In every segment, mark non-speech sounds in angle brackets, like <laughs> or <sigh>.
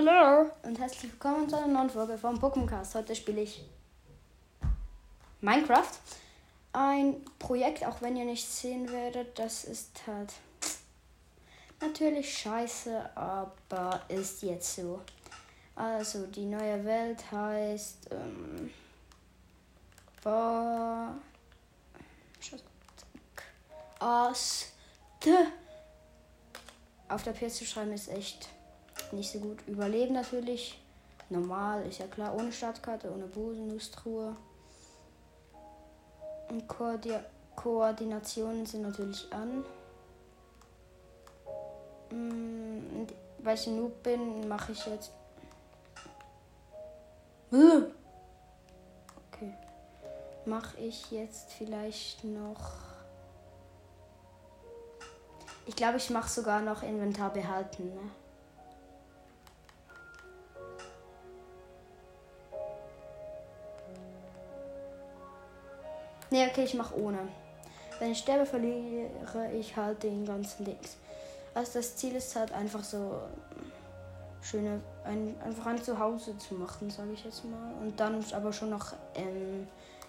Hallo und herzlich willkommen zu einer neuen Folge vom Pokémon Cast. Heute spiele ich Minecraft. Ein Projekt, auch wenn ihr nicht sehen werdet, das ist halt natürlich scheiße, aber ist jetzt so. Also, die neue Welt heißt ähm, Ba As Auf der PS zu schreiben ist echt nicht so gut. Überleben natürlich. Normal, ist ja klar. Ohne Startkarte, ohne Bosenustruhe. Und Koordi Koordinationen sind natürlich an. Hm, weil ich Noob bin, mache ich jetzt. Okay. Mache ich jetzt vielleicht noch. Ich glaube, ich mache sogar noch Inventar behalten. Ne? Ne, okay, ich mache ohne. Wenn ich sterbe, verliere ich halt den ganzen Dings. Also das Ziel ist halt einfach so schöne, ein, einfach ein Zuhause zu machen, sage ich jetzt mal. Und dann aber schon noch ähm,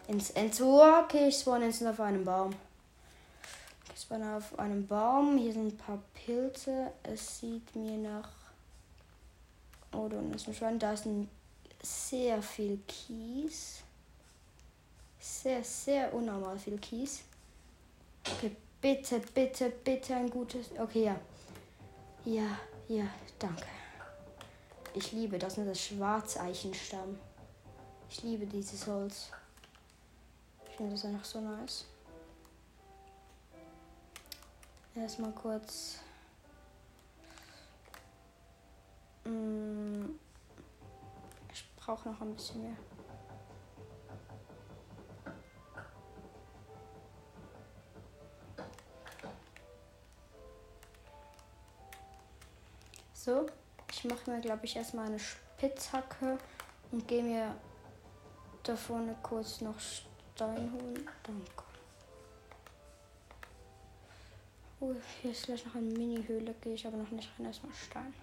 ins Enzo. Okay, ich spawn jetzt auf einem Baum. Ich spawn auf einem Baum. Hier sind ein paar Pilze. Es sieht mir nach. Oh, da ist ein Schwein. Da ist ein sehr viel Kies sehr, sehr unnormal viel Kies. Okay, bitte, bitte, bitte ein gutes. Okay, ja. Ja, ja, danke. Ich liebe das, ne, das Schwarzeichenstamm. Ich liebe dieses Holz. Ich finde das einfach so nice. Erstmal kurz. Mm, ich brauche noch ein bisschen mehr. So, ich mache mir, glaube ich, erstmal eine Spitzhacke und gehe mir da vorne kurz noch Stein holen. Danke. Oh, hier ist gleich noch eine Mini-Höhle, gehe ich aber noch nicht rein. Erstmal Stein.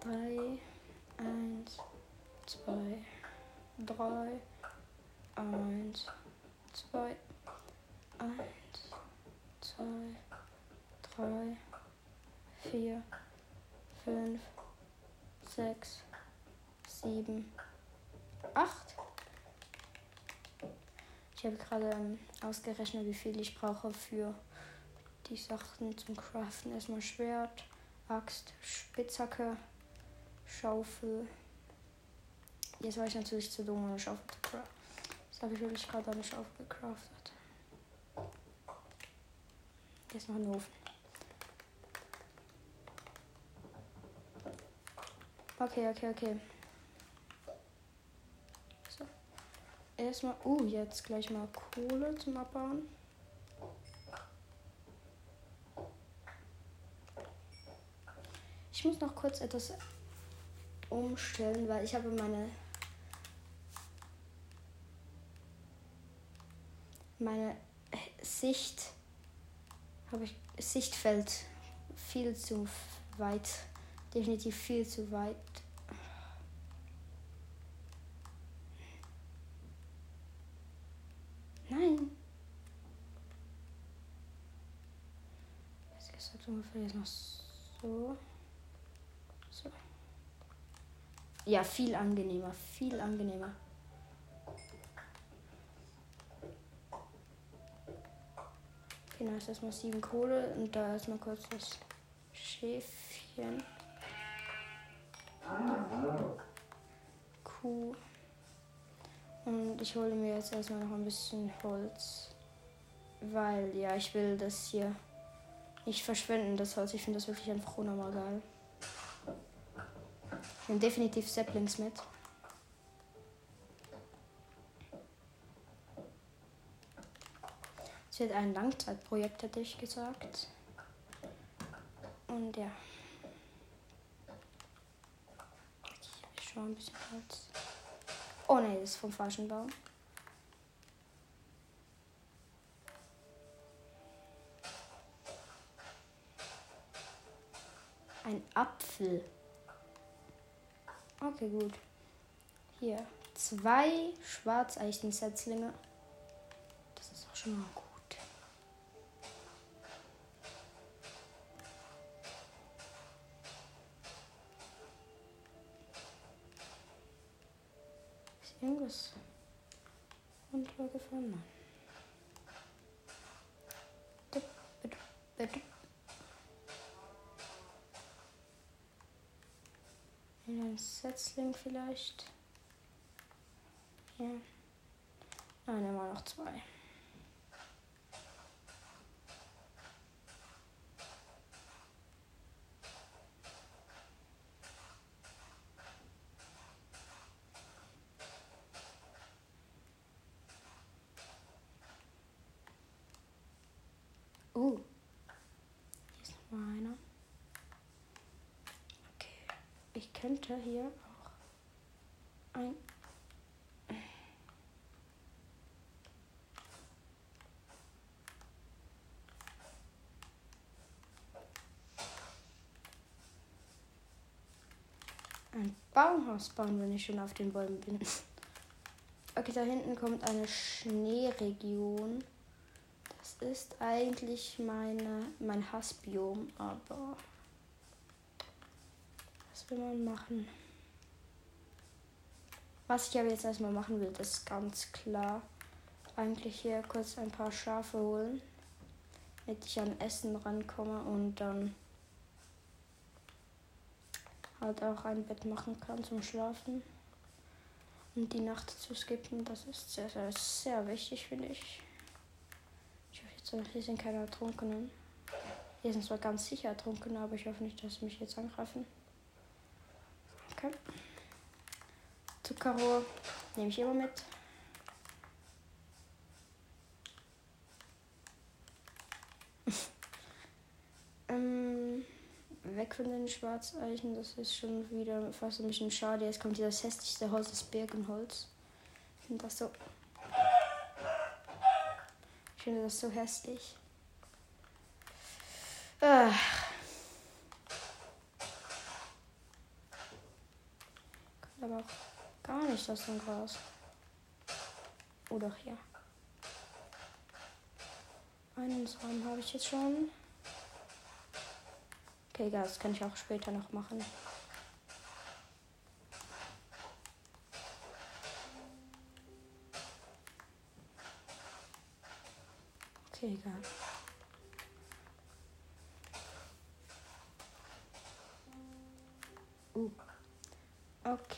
Drei, eins, zwei, drei, eins, zwei, eins, zwei drei, vier, fünf, sechs, sieben, acht. Ich habe gerade ähm, ausgerechnet, wie viel ich brauche für die Sachen zum Craften. Erstmal Schwert, Axt, Spitzhacke, Schaufel. Jetzt war ich natürlich zu dumm, eine Schaufel zu craften. Jetzt habe ich wirklich gerade eine Schaufel gecraftet. Jetzt noch einen Ofen. Okay, okay, okay. So. Erstmal. Uh, jetzt gleich mal Kohle zum Abbauen. Ich muss noch kurz etwas umstellen, weil ich habe meine meine Sicht habe ich Sichtfeld viel zu weit definitiv viel zu weit. Nein. Das ist ungefähr jetzt noch so. So. Ja, viel angenehmer, viel angenehmer. Da ist erstmal sieben Kohle und da ist mal kurz das Schäfchen. Kuh. Und ich hole mir jetzt erstmal noch ein bisschen Holz. Weil, ja, ich will das hier nicht verschwenden, das Holz. Ich finde das wirklich einfach unnormal geil. Ich nehme definitiv Saplings mit. Es wird ein Langzeitprojekt, hätte ich gesagt. Und ja. Schon ein bisschen Holz. Oh ne, das ist vom falschen Baum. Ein Apfel. Okay, gut. Hier. Zwei Schwarzeichen-Setzlinge. Das ist auch schon mal gut. Ist irgendwas runtergefallen? Nein. Dup. In ein Setzling vielleicht. Ja. Nein, immer noch zwei. Oh. Hier ist noch mal einer. Okay. Ich könnte hier auch ein. Ein Baumhaus bauen, wenn ich schon auf den Bäumen bin. Okay, da hinten kommt eine Schneeregion. Ist eigentlich meine, mein Hassbiom, aber was will man machen? Was ich aber jetzt erstmal machen will, ist ganz klar. Eigentlich hier kurz ein paar Schafe holen, damit ich an Essen rankomme und dann halt auch ein Bett machen kann zum Schlafen. Und die Nacht zu skippen, das ist sehr, sehr, sehr wichtig, finde ich. Jetzt, hier sind keine Ertrunkenen. Hier sind zwar ganz sicher Ertrunkene, aber ich hoffe nicht, dass sie mich jetzt angreifen. Okay. Zuckerrohr nehme ich immer mit. <laughs> ähm, weg von den Schwarzeichen, das ist schon wieder fast ein bisschen schade. Jetzt kommt das hässlichste Holz, das Birkenholz. Finde das so. Ich finde das so hässlich. Ah. Kommt aber auch gar nicht aus dem Gras. Oder hier. Einen Samen habe ich jetzt schon. Okay, das kann ich auch später noch machen.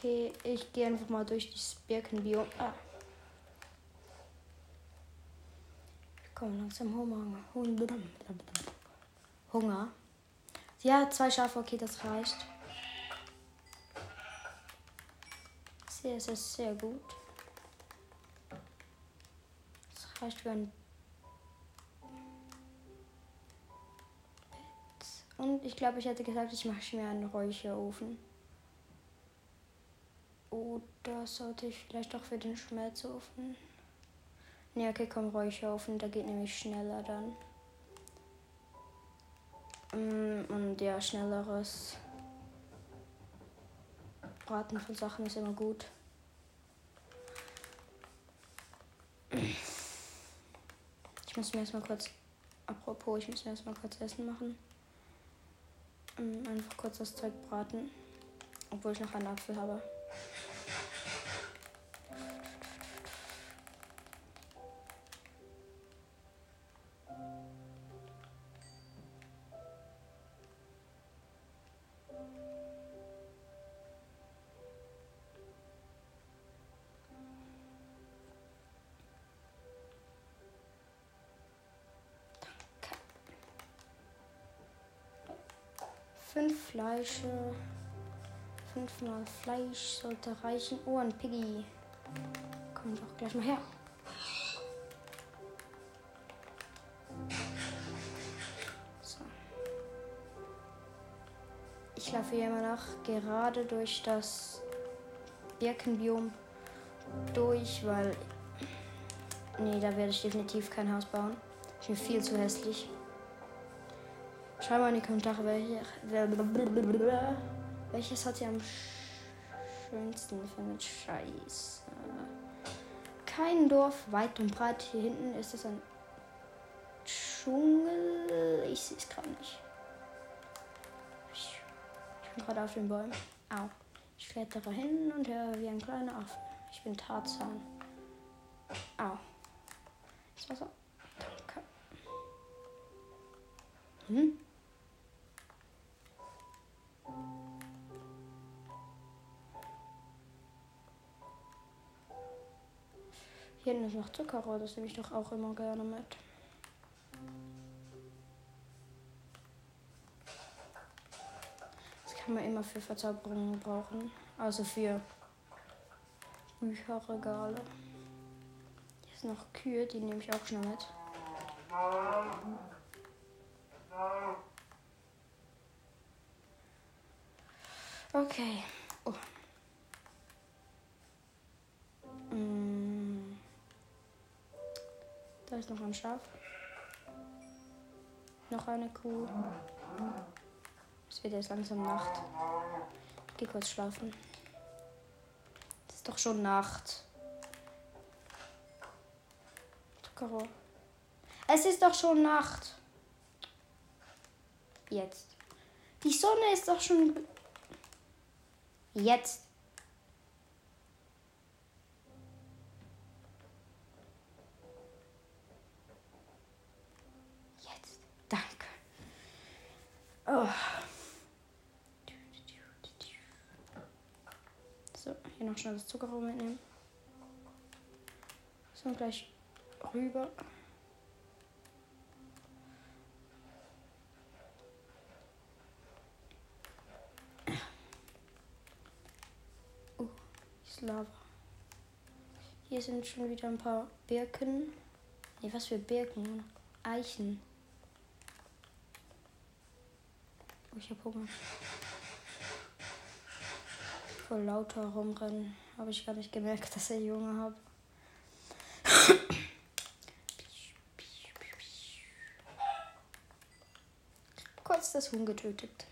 Okay, ich gehe einfach mal durch das Birkenbiom. Ah. Ich komme langsam Hunger. Hunger. Ja, zwei Schafe, okay, das reicht. Sehr, sehr, sehr gut. Das reicht für ein Bett. Und ich glaube, ich hätte gesagt, ich mache mir einen Räucherofen. Oder sollte ich vielleicht auch für den Schmelzofen? Ne, okay, komm, Räucherofen, da geht nämlich schneller dann. Mm, Und ja, schnelleres Braten von Sachen ist immer gut. Ich muss mir erstmal kurz, apropos, ich muss mir erstmal kurz Essen machen. Mm, Einfach kurz das Zeug braten, obwohl ich noch einen Apfel habe. Fünf Fleische. Fünfmal Fleisch sollte reichen. Oh, ein Piggy. Komm doch gleich mal her. So. Ich laufe hier immer noch gerade durch das Birkenbiom durch, weil. Nee, da werde ich definitiv kein Haus bauen. Ist mir viel zu hässlich. Schreib mal in die Kommentare, welche, welches hat ihr am schönsten findet. Scheiße. Kein Dorf, weit und breit. Hier hinten ist es ein Dschungel. Ich sehe es gerade nicht. Ich bin gerade auf den Bäumen. Au. Ich klettere hin und her wie ein kleiner Affe. Ich bin Tarzan. Au. Das so. Danke. Hm? Hier ist noch Zuckerrohr, das nehme ich doch auch immer gerne mit. Das kann man immer für Verzauberungen brauchen. Also für Bücherregale. Hier sind noch Kühe, die nehme ich auch schnell mit. Okay. Oh. Ist noch ein Schaf. Noch eine Kuh. Es wird jetzt langsam Nacht. Ich geh kurz schlafen. Es ist doch schon Nacht. Es ist doch schon Nacht. Jetzt. Die Sonne ist doch schon. Jetzt. Schnell das Zuckerrohr mitnehmen. So, gleich rüber. Oh, ist Lava. Hier sind schon wieder ein paar Birken. Ne, was für Birken? Eichen. Oh, ich hab Hunger. Voll lauter rumrennen. Habe ich gar nicht gemerkt, dass ich Junge habe. Kurz das Huhn getötet.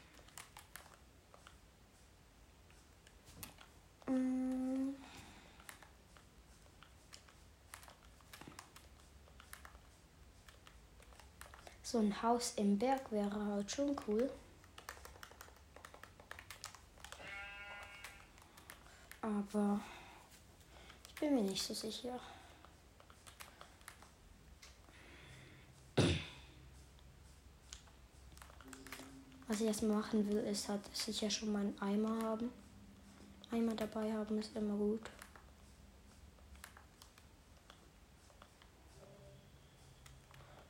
So ein Haus im Berg wäre halt schon cool. Aber ich bin mir nicht so sicher. Was ich erstmal machen will, ist halt sicher schon mal einen Eimer haben. Eimer dabei haben ist immer gut.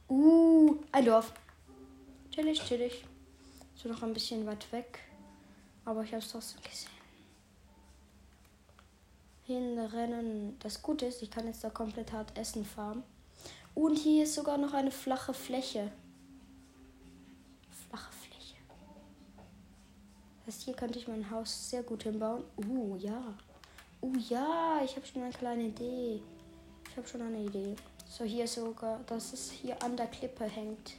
Uh, ein Dorf. Chillig, chillig. So noch ein bisschen weit weg. Aber ich habe es trotzdem gesehen. Hinrennen. Das Gute ist, ich kann jetzt da komplett hart Essen farmen. Und hier ist sogar noch eine flache Fläche. Flache Fläche. Das hier könnte ich mein Haus sehr gut hinbauen. Uh, ja. Uh, ja, ich habe schon eine kleine Idee. Ich habe schon eine Idee. So, hier sogar, dass es hier an der Klippe hängt.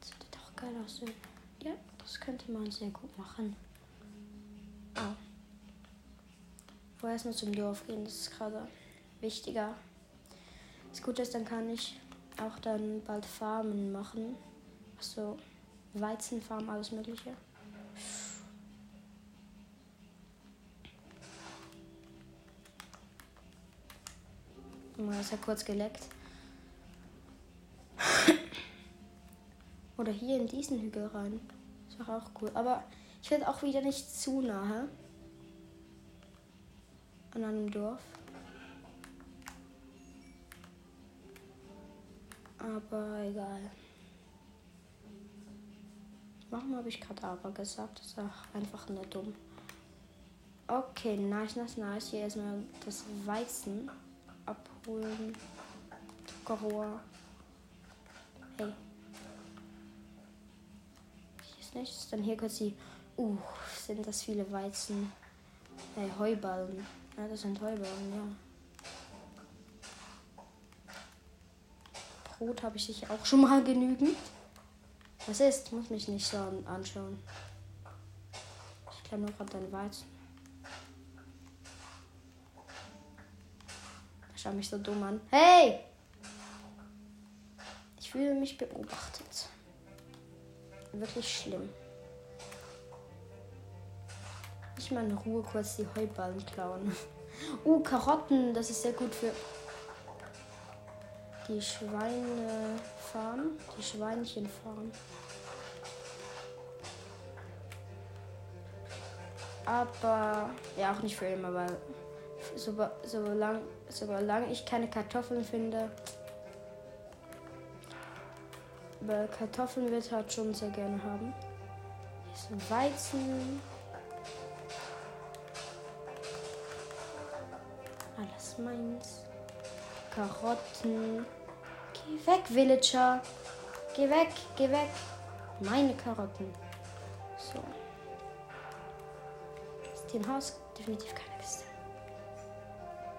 Das sieht doch geil aus. Ja, das könnte man sehr gut machen. Oh. Vorher erstmal zum Dorf gehen, das ist gerade wichtiger. Das Gute ist, dann kann ich auch dann bald Farmen machen. Also Weizenfarm, alles Mögliche. Mal ist ja kurz geleckt. Oder hier in diesen Hügel rein. Ist doch auch cool. Aber ich werde auch wieder nicht zu nahe an einem Dorf. Aber egal. Warum habe ich gerade aber gesagt? Das ist auch einfach nur dumm. Okay, nice, nice, nice. Hier erstmal das Weizen abholen. Zuckerrohr. Hey. Hier ist nichts. Dann hier kurz die. Uh, sind das viele Weizen. Hey, Heuballen. Ja, das sind Heuballen, ja. Brot habe ich sicher auch schon mal genügend. Was ist? Muss mich nicht so anschauen. Ich glaube nur gerade dein Weizen. Schau mich so dumm an. Hey! Ich fühle mich beobachtet. Wirklich schlimm. Ich mal in Ruhe kurz die Heuballen klauen. <laughs> Uh, Karotten, das ist sehr gut für die Schweine fahren. Die Schweinchen fahren. Aber ja, auch nicht für immer, weil so, solange, solange ich keine Kartoffeln finde. Aber Kartoffeln wird halt schon sehr gerne haben. Hier ist ein Weizen. Meins. Karotten. Geh weg, Villager. Geh weg, geh weg. Meine Karotten. So. Ist im Haus definitiv keine Kiste.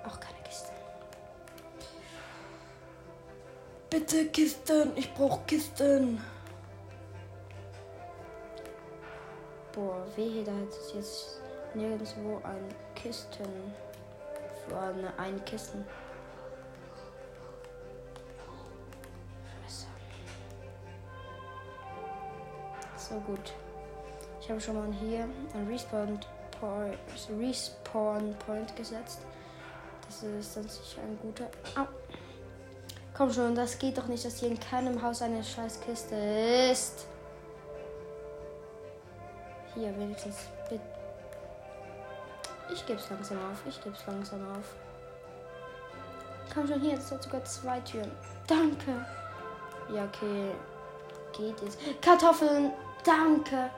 Auch keine Kiste. Bitte Kisten. Ich brauche Kisten. Boah, wehe, da hat es jetzt nirgendwo ein Kisten. Eine, ein Kissen. So gut. Ich habe schon mal hier ein Respawn Point, Respawn Point gesetzt. Das ist dann sicher ein guter. Au. Komm schon, das geht doch nicht, dass hier in keinem Haus eine Scheißkiste ist. Hier wenigstens. Ich geb's langsam auf. Ich geb's langsam auf. Komm schon hier, es hat sogar zwei Türen. Danke. Ja, okay. Geht jetzt. Kartoffeln. Danke.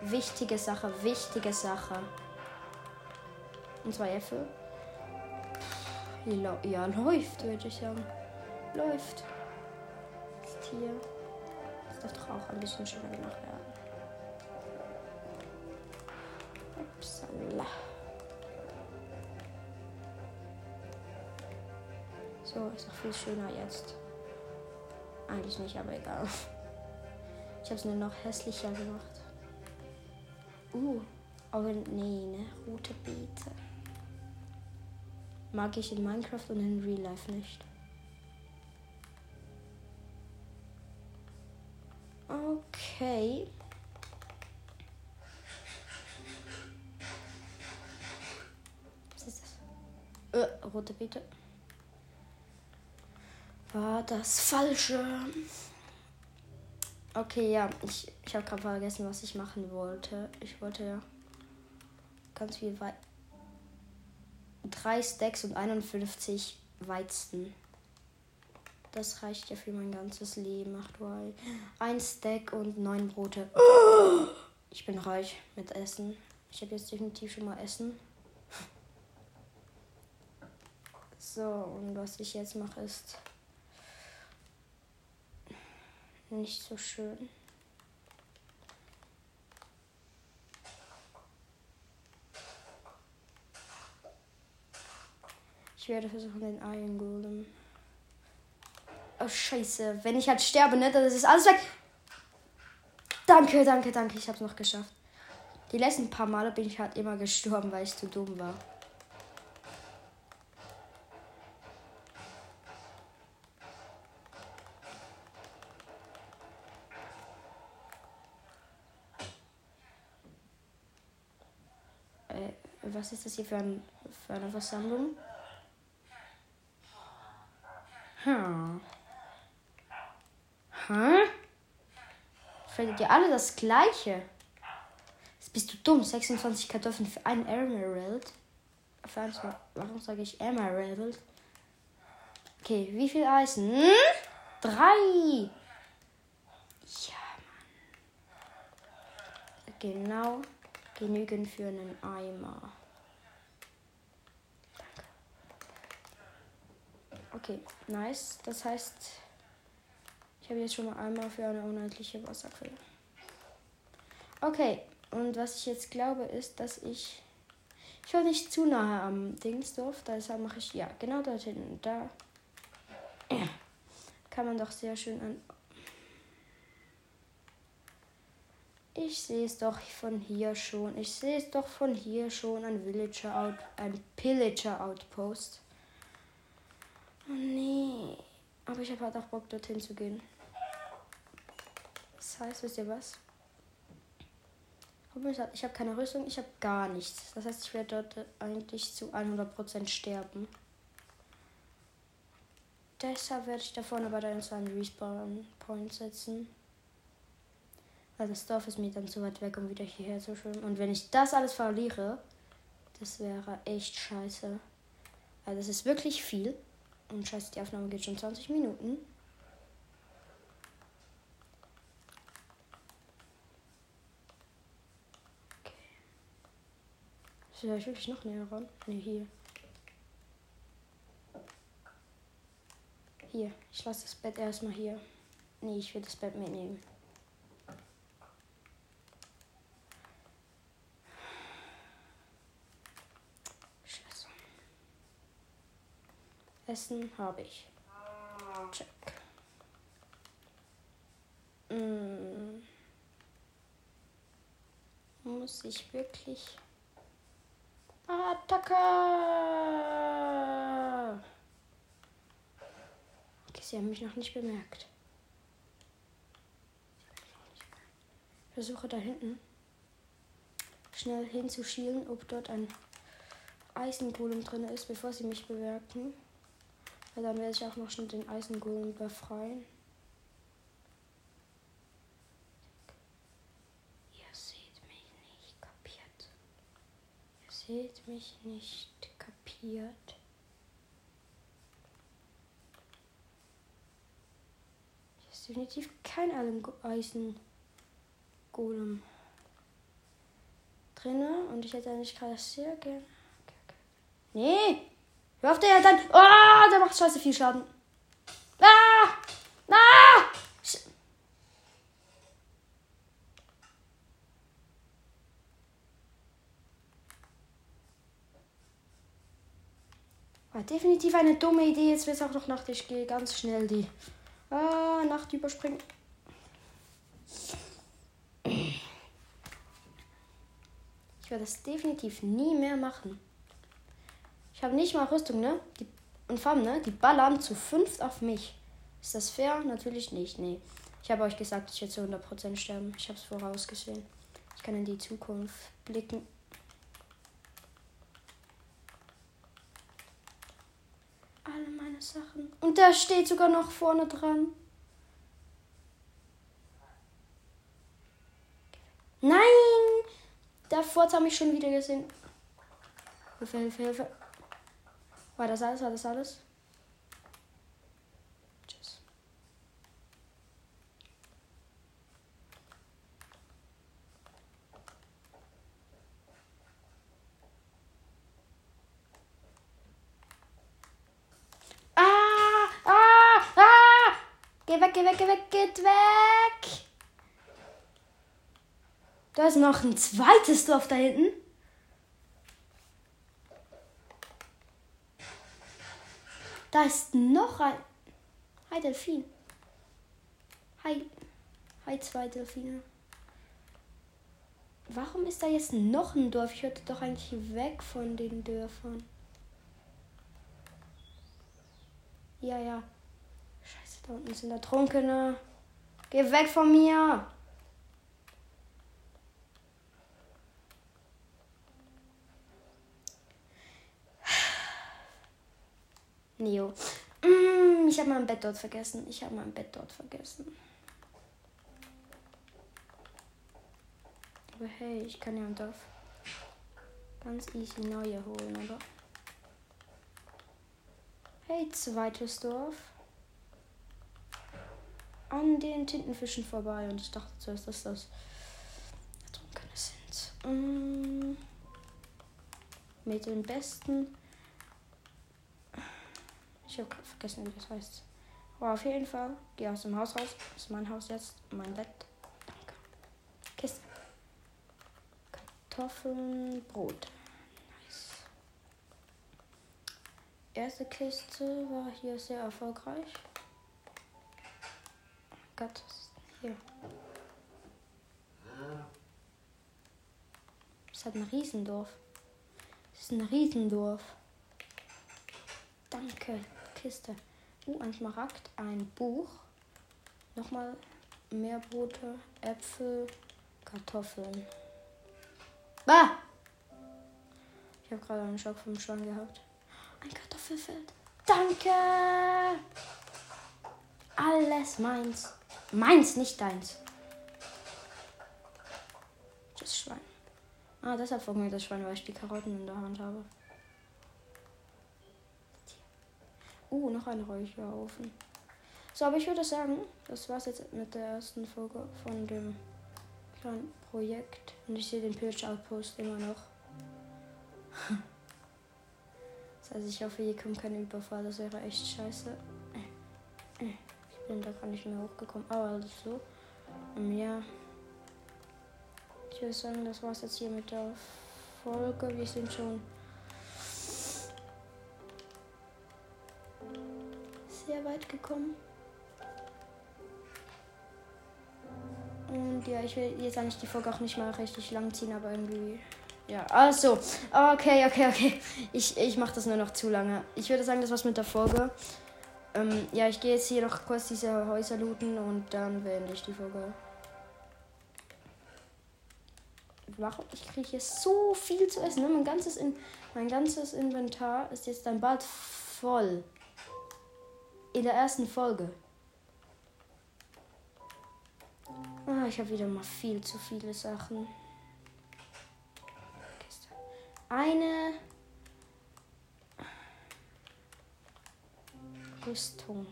Wichtige Sache, wichtige Sache. Und zwei Äpfel. Ja, läuft, würde ich sagen. Läuft. Ist hier. Das darf doch auch ein bisschen schöner gemacht werden. Upsala. So, ist doch viel schöner jetzt. Eigentlich nicht, aber egal. Ich habe es nur noch hässlicher gemacht. Uh, aber nee, ne? Rote Beete. Mag ich in Minecraft und in Real Life nicht. Okay. Was ist das? Äh, rote Beete. War das falsche? Okay, ja, ich, ich habe gerade vergessen, was ich machen wollte. Ich wollte ja ganz viel weit. Drei Stacks und 51 Weizen. Das reicht ja für mein ganzes Leben. Ach du Ein Stack und neun Brote. Ich bin reich mit Essen. Ich habe jetzt definitiv schon mal Essen. So, und was ich jetzt mache ist nicht so schön. Ich werde versuchen, den Iron Golem. Oh, scheiße. Wenn ich halt sterbe, ne, dann ist alles weg. Danke, danke, danke. Ich hab's noch geschafft. Die letzten paar Male bin ich halt immer gestorben, weil ich zu dumm war. Was ist das hier für, ein, für eine Versammlung? Hm. Hm? Findet ihr alle das gleiche? Jetzt bist du dumm. 26 Kartoffeln für einen Emerald. Für eins, warum sage ich Emerald? Okay, wie viel Eisen? Hm? Drei. Ja, Mann. Genau genügend für einen Eimer. Okay, nice. Das heißt, ich habe jetzt schon mal einmal für eine unendliche Wasserquelle. Okay, und was ich jetzt glaube ist, dass ich. Ich war nicht zu nahe am Dingsdorf, deshalb mache ich. Ja, genau dort hinten. Da kann man doch sehr schön an. Ich sehe es doch von hier schon. Ich sehe es doch von hier schon. Ein Villager Out, ein Pillager Outpost. Oh nee. Aber ich habe halt auch Bock dorthin zu gehen. Das heißt, wisst ihr was? Ich habe keine Rüstung, ich habe gar nichts. Das heißt, ich werde dort eigentlich zu 100% sterben. Deshalb werde ich da vorne dann so einen Respawn-Point setzen. Weil das Dorf ist mir dann zu weit weg, um wieder hierher zu schwimmen. Und wenn ich das alles verliere, das wäre echt scheiße. Weil das ist wirklich viel. Und scheiße, die Aufnahme geht schon 20 Minuten. Okay. Soll ich wirklich noch näher ran? Ne, hier. Hier, ich lasse das Bett erstmal hier. Nee, ich will das Bett mitnehmen. Scheiße. Essen habe ich. Check. Hm. Muss ich wirklich. Attacke! Sie haben mich noch nicht bemerkt. Ich versuche da hinten schnell hinzuschielen, ob dort ein Eisengolem drin ist, bevor sie mich bemerken. Weil dann werde ich auch noch schnell den Eisengolem befreien. Ihr seht mich nicht kapiert. Ihr seht mich nicht kapiert. definitiv kein Eisen-Golem drinne und ich hätte eigentlich gerade sehr gerne. Nee! Hör auf der dann. Oh, der macht scheiße viel Schaden. Ah! Ah! War definitiv eine dumme Idee. Jetzt wird es auch noch Nacht. Ich gehe ganz schnell die Ah, Nacht überspringen. Ich werde das definitiv nie mehr machen. Ich habe nicht mal Rüstung, ne? Die, und Farben, ne? Die ballern zu fünft auf mich. Ist das fair? Natürlich nicht, nee. Ich habe euch gesagt, ich werde zu 100% sterben. Ich habe es vorausgesehen. Ich kann in die Zukunft blicken. alle meine Sachen. Und der steht sogar noch vorne dran. Nein! Furz habe ich schon wieder gesehen. Hilfe, Hilfe, Hilfe. War das alles? War das alles? Geh weg, geh weg, geh weg, geht weg! Da ist noch ein zweites Dorf da hinten. Da ist noch ein. Hi Delfin. Hi. Hi zwei Delfine. Warum ist da jetzt noch ein Dorf? Ich hörte doch eigentlich weg von den Dörfern. Ja, ja. Da unten sind Ertrunkene. Geh weg von mir! Neo. Mm, ich habe mein Bett dort vergessen. Ich habe mein Bett dort vergessen. Aber hey, ich kann ja ein Dorf ganz easy neue holen, oder? Hey, zweites Dorf an den Tintenfischen vorbei und ich dachte zuerst, dass das Ertrunkene sind. Mm. Mit den besten. Ich habe vergessen, wie das heißt. Aber auf jeden Fall, geh aus dem Haus raus. Das ist mein Haus jetzt. Mein Bett. Danke. Kiste. Kartoffeln, Brot. Nice. Erste Kiste war hier sehr erfolgreich. Gott, was ist denn hier? Das hat ein Riesendorf. Das ist ein Riesendorf. Danke, Kiste. Uh, ein Smaragd, ein Buch. Nochmal mehr Brote, Äpfel, Kartoffeln. Bah! Ich habe gerade einen Schock vom Schwein gehabt. Ein Kartoffelfeld. Danke! Alles meins. Meins, nicht deins. Das Schwein. Ah, deshalb folgt mir das Schwein, weil ich die Karotten in der Hand habe. Uh, noch ein Räucherofen. So, aber ich würde sagen, das war's jetzt mit der ersten Folge von dem kleinen Projekt. Und ich sehe den Pilch Outpost immer noch. <laughs> Das heißt, ich hoffe, hier kommt kein Überfall. Das wäre echt scheiße. Ich bin da gar nicht mehr hochgekommen. Aber alles so. Ja. Ich würde sagen, das war's jetzt hier mit der Folge. Wir sind schon weit gekommen. Und ja, ich will jetzt eigentlich die Folge auch nicht mal richtig lang ziehen, aber irgendwie. Ja, also. Okay, okay, okay. Ich, ich mache das nur noch zu lange. Ich würde sagen, das war's mit der Folge. Ähm, ja, ich gehe jetzt hier noch kurz diese Häuser looten und dann beende ich die Folge. Warum? Ich kriege hier so viel zu essen. Ne? Mein, ganzes In mein ganzes Inventar ist jetzt dann bald voll. In der ersten Folge. Ah, ich habe wieder mal viel zu viele Sachen. Eine Rüstung.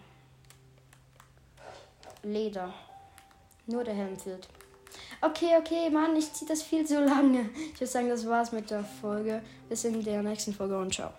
Leder. Nur der Helm fehlt. Okay, okay, Mann, ich ziehe das viel zu lange. Ich würde sagen, das war's mit der Folge. Bis in der nächsten Folge und ciao.